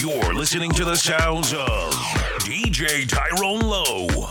You're listening to the sounds of DJ Tyrone Lowe.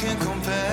can compare.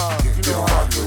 Uh, you know how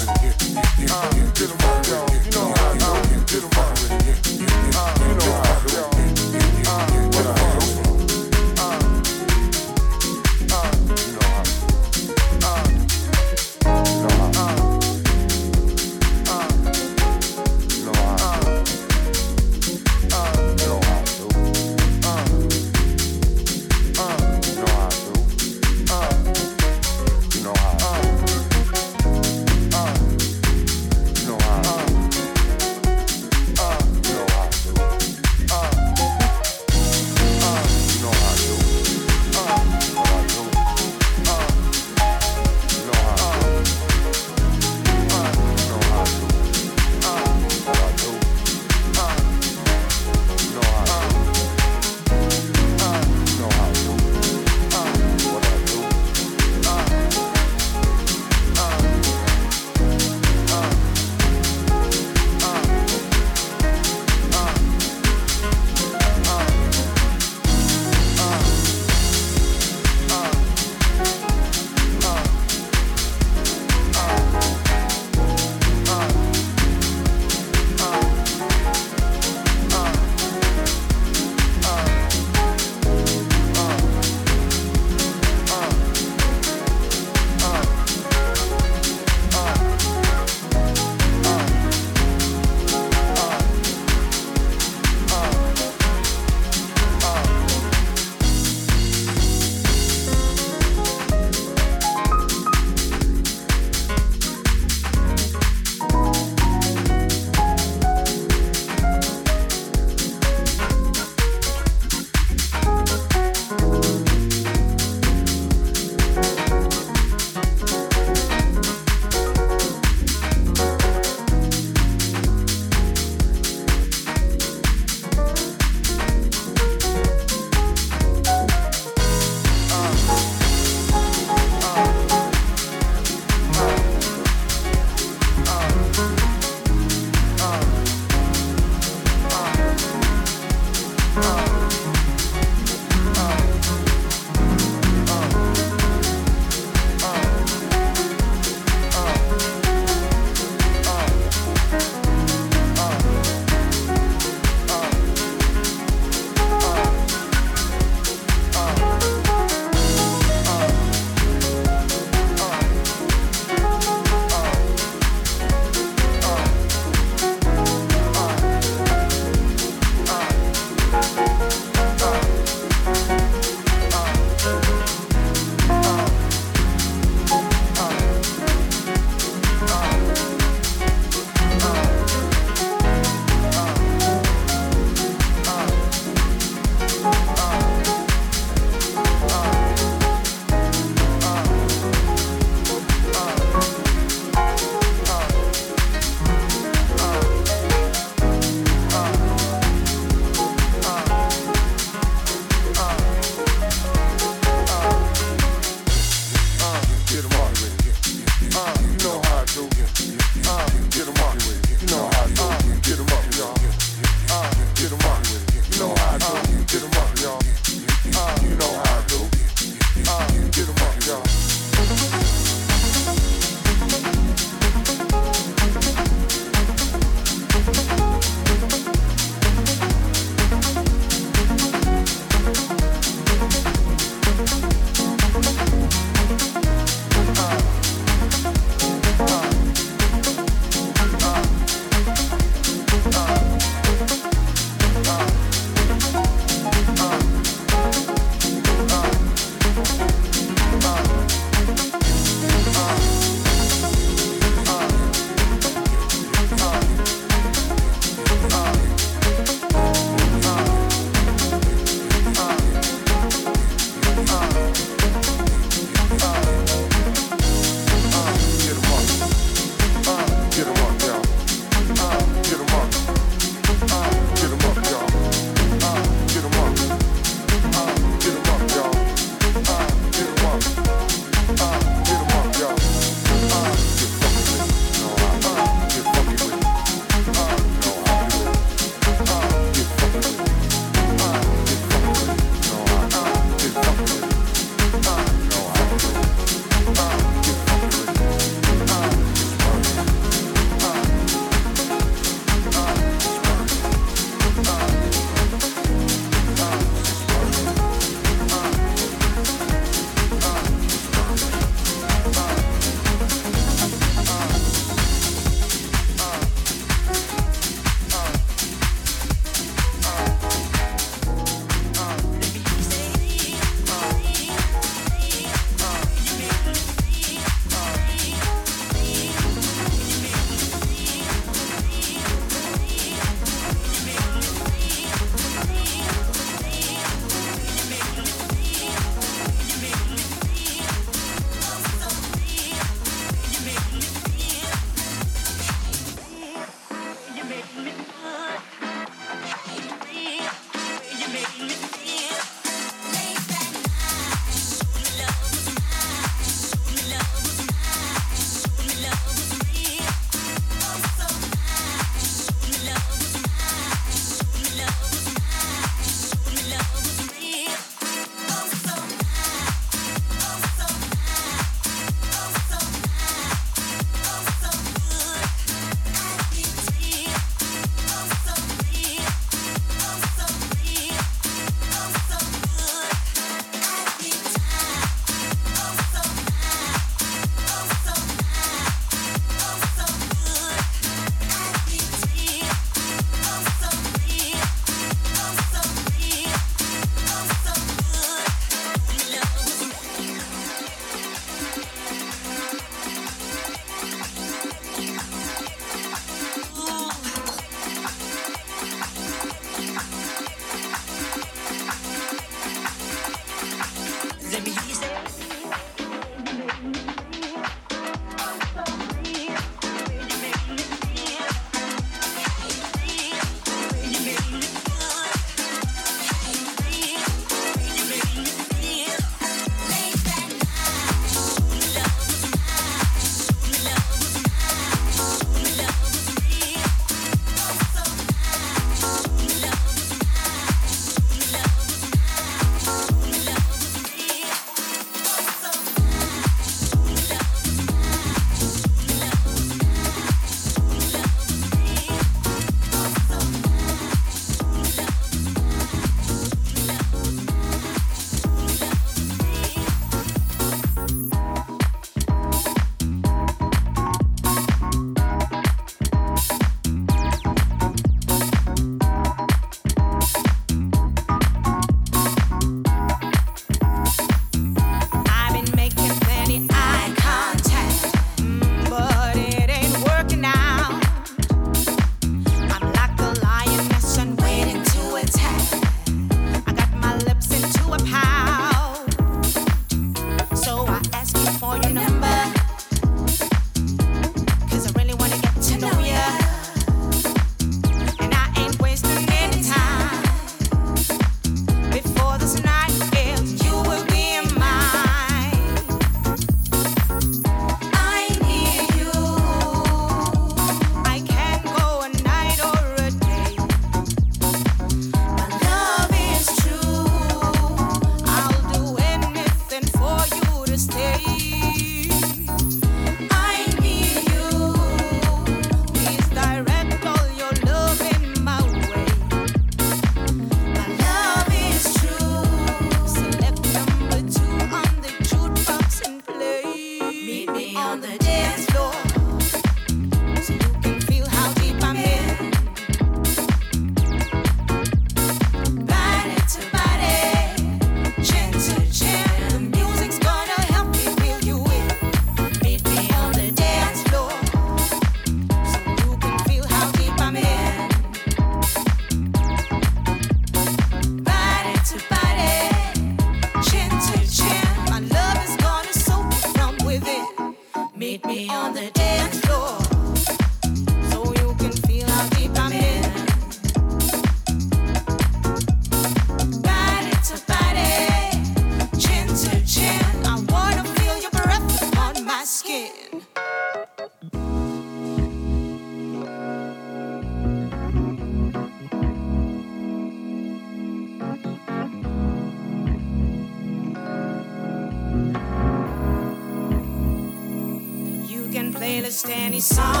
song.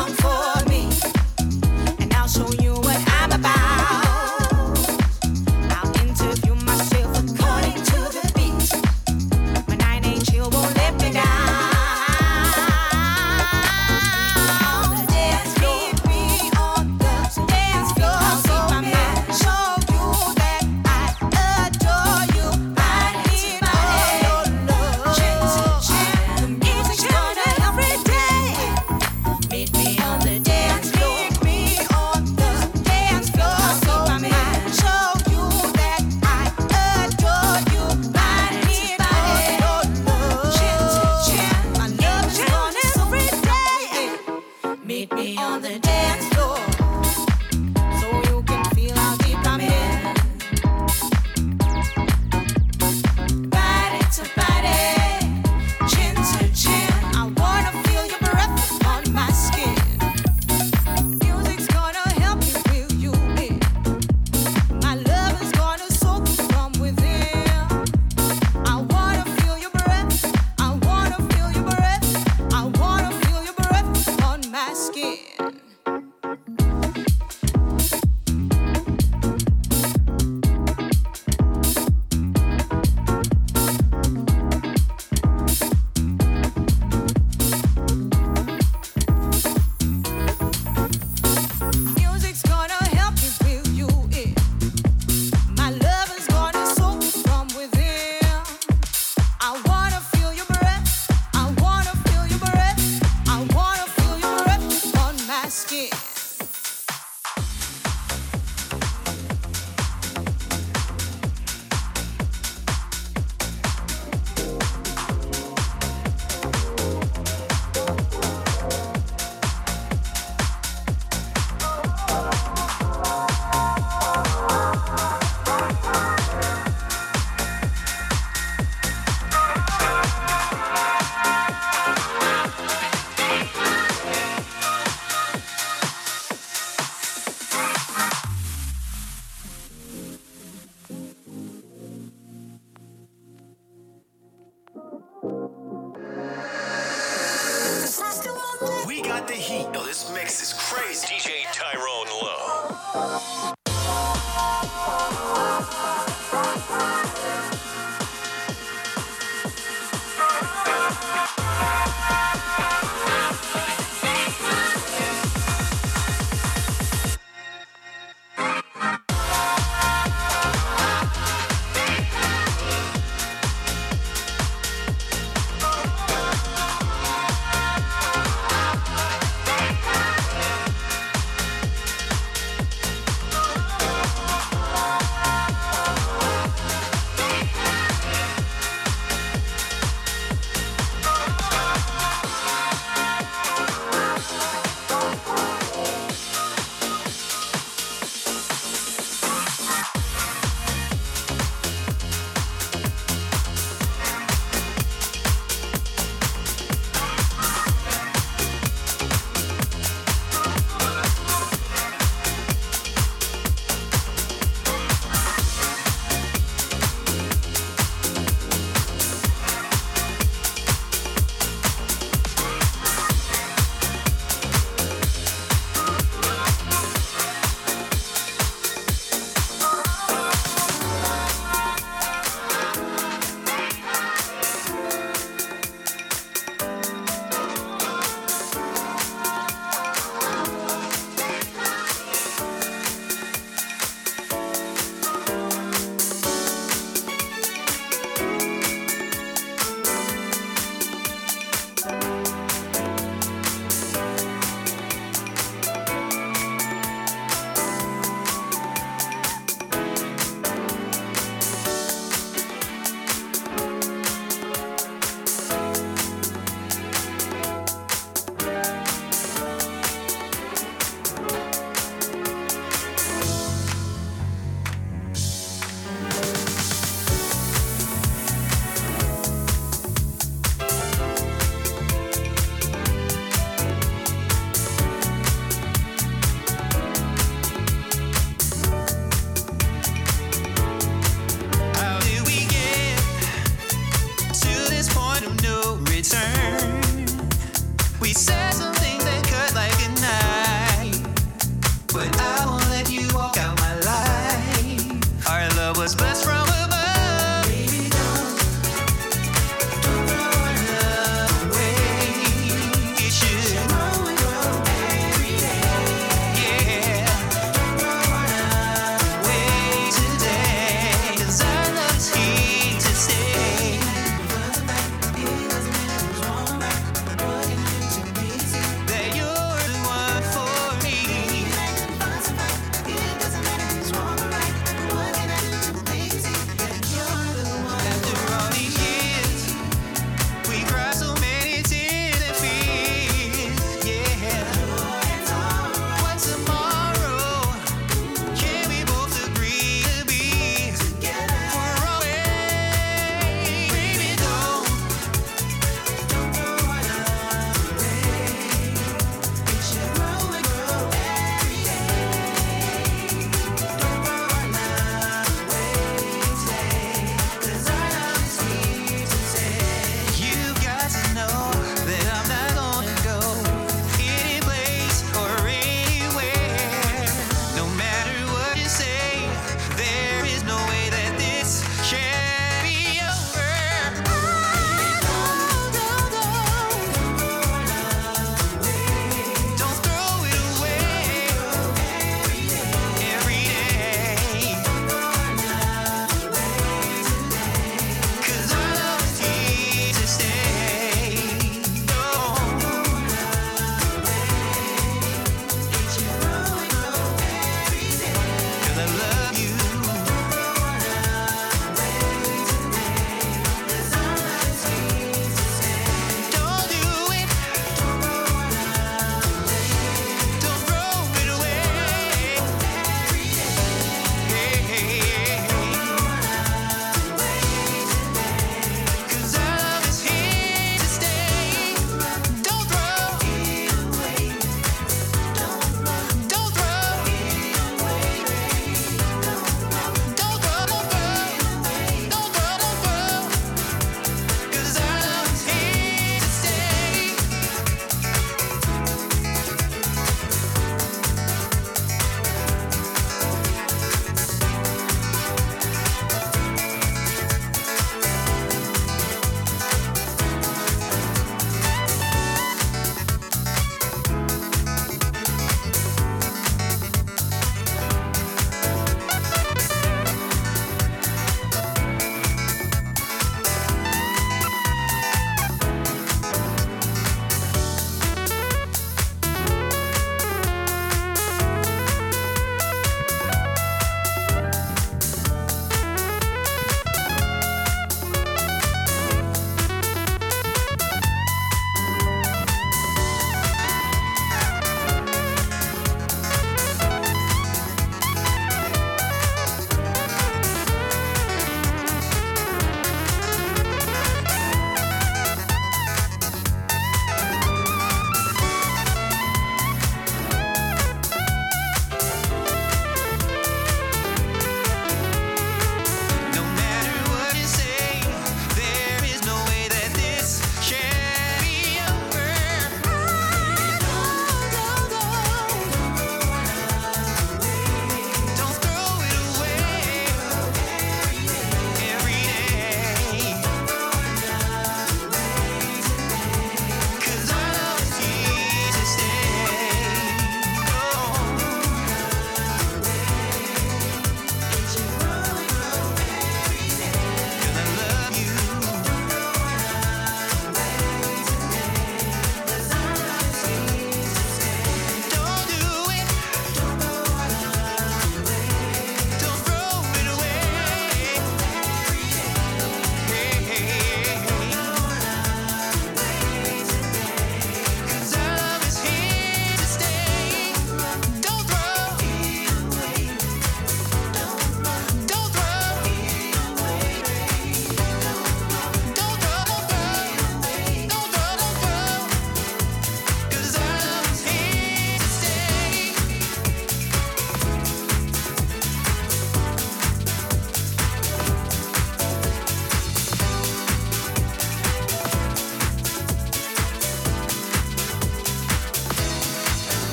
Praise DJ Tyrone Lowe.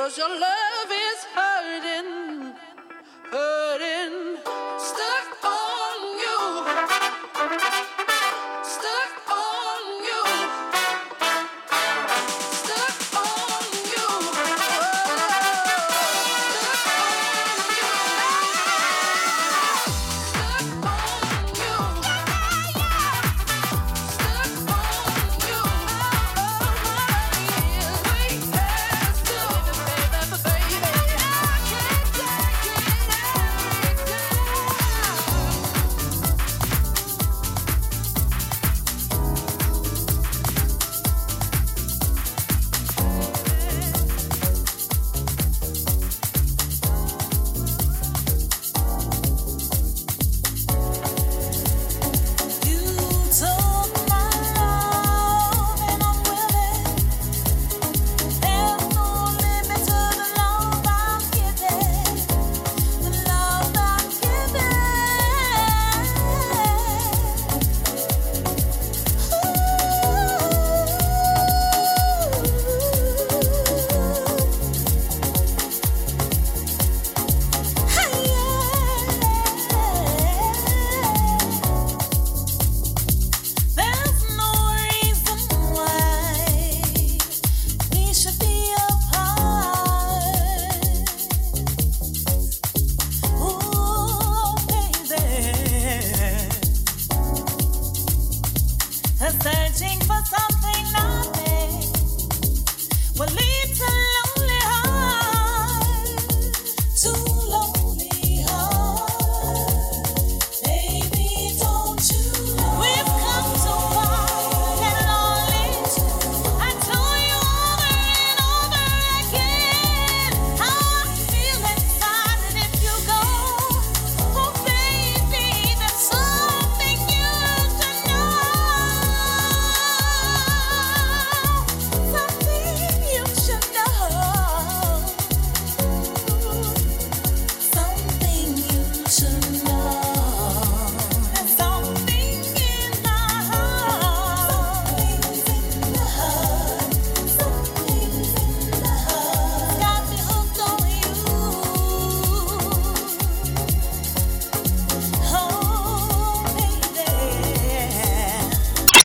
Cause your love is hurting.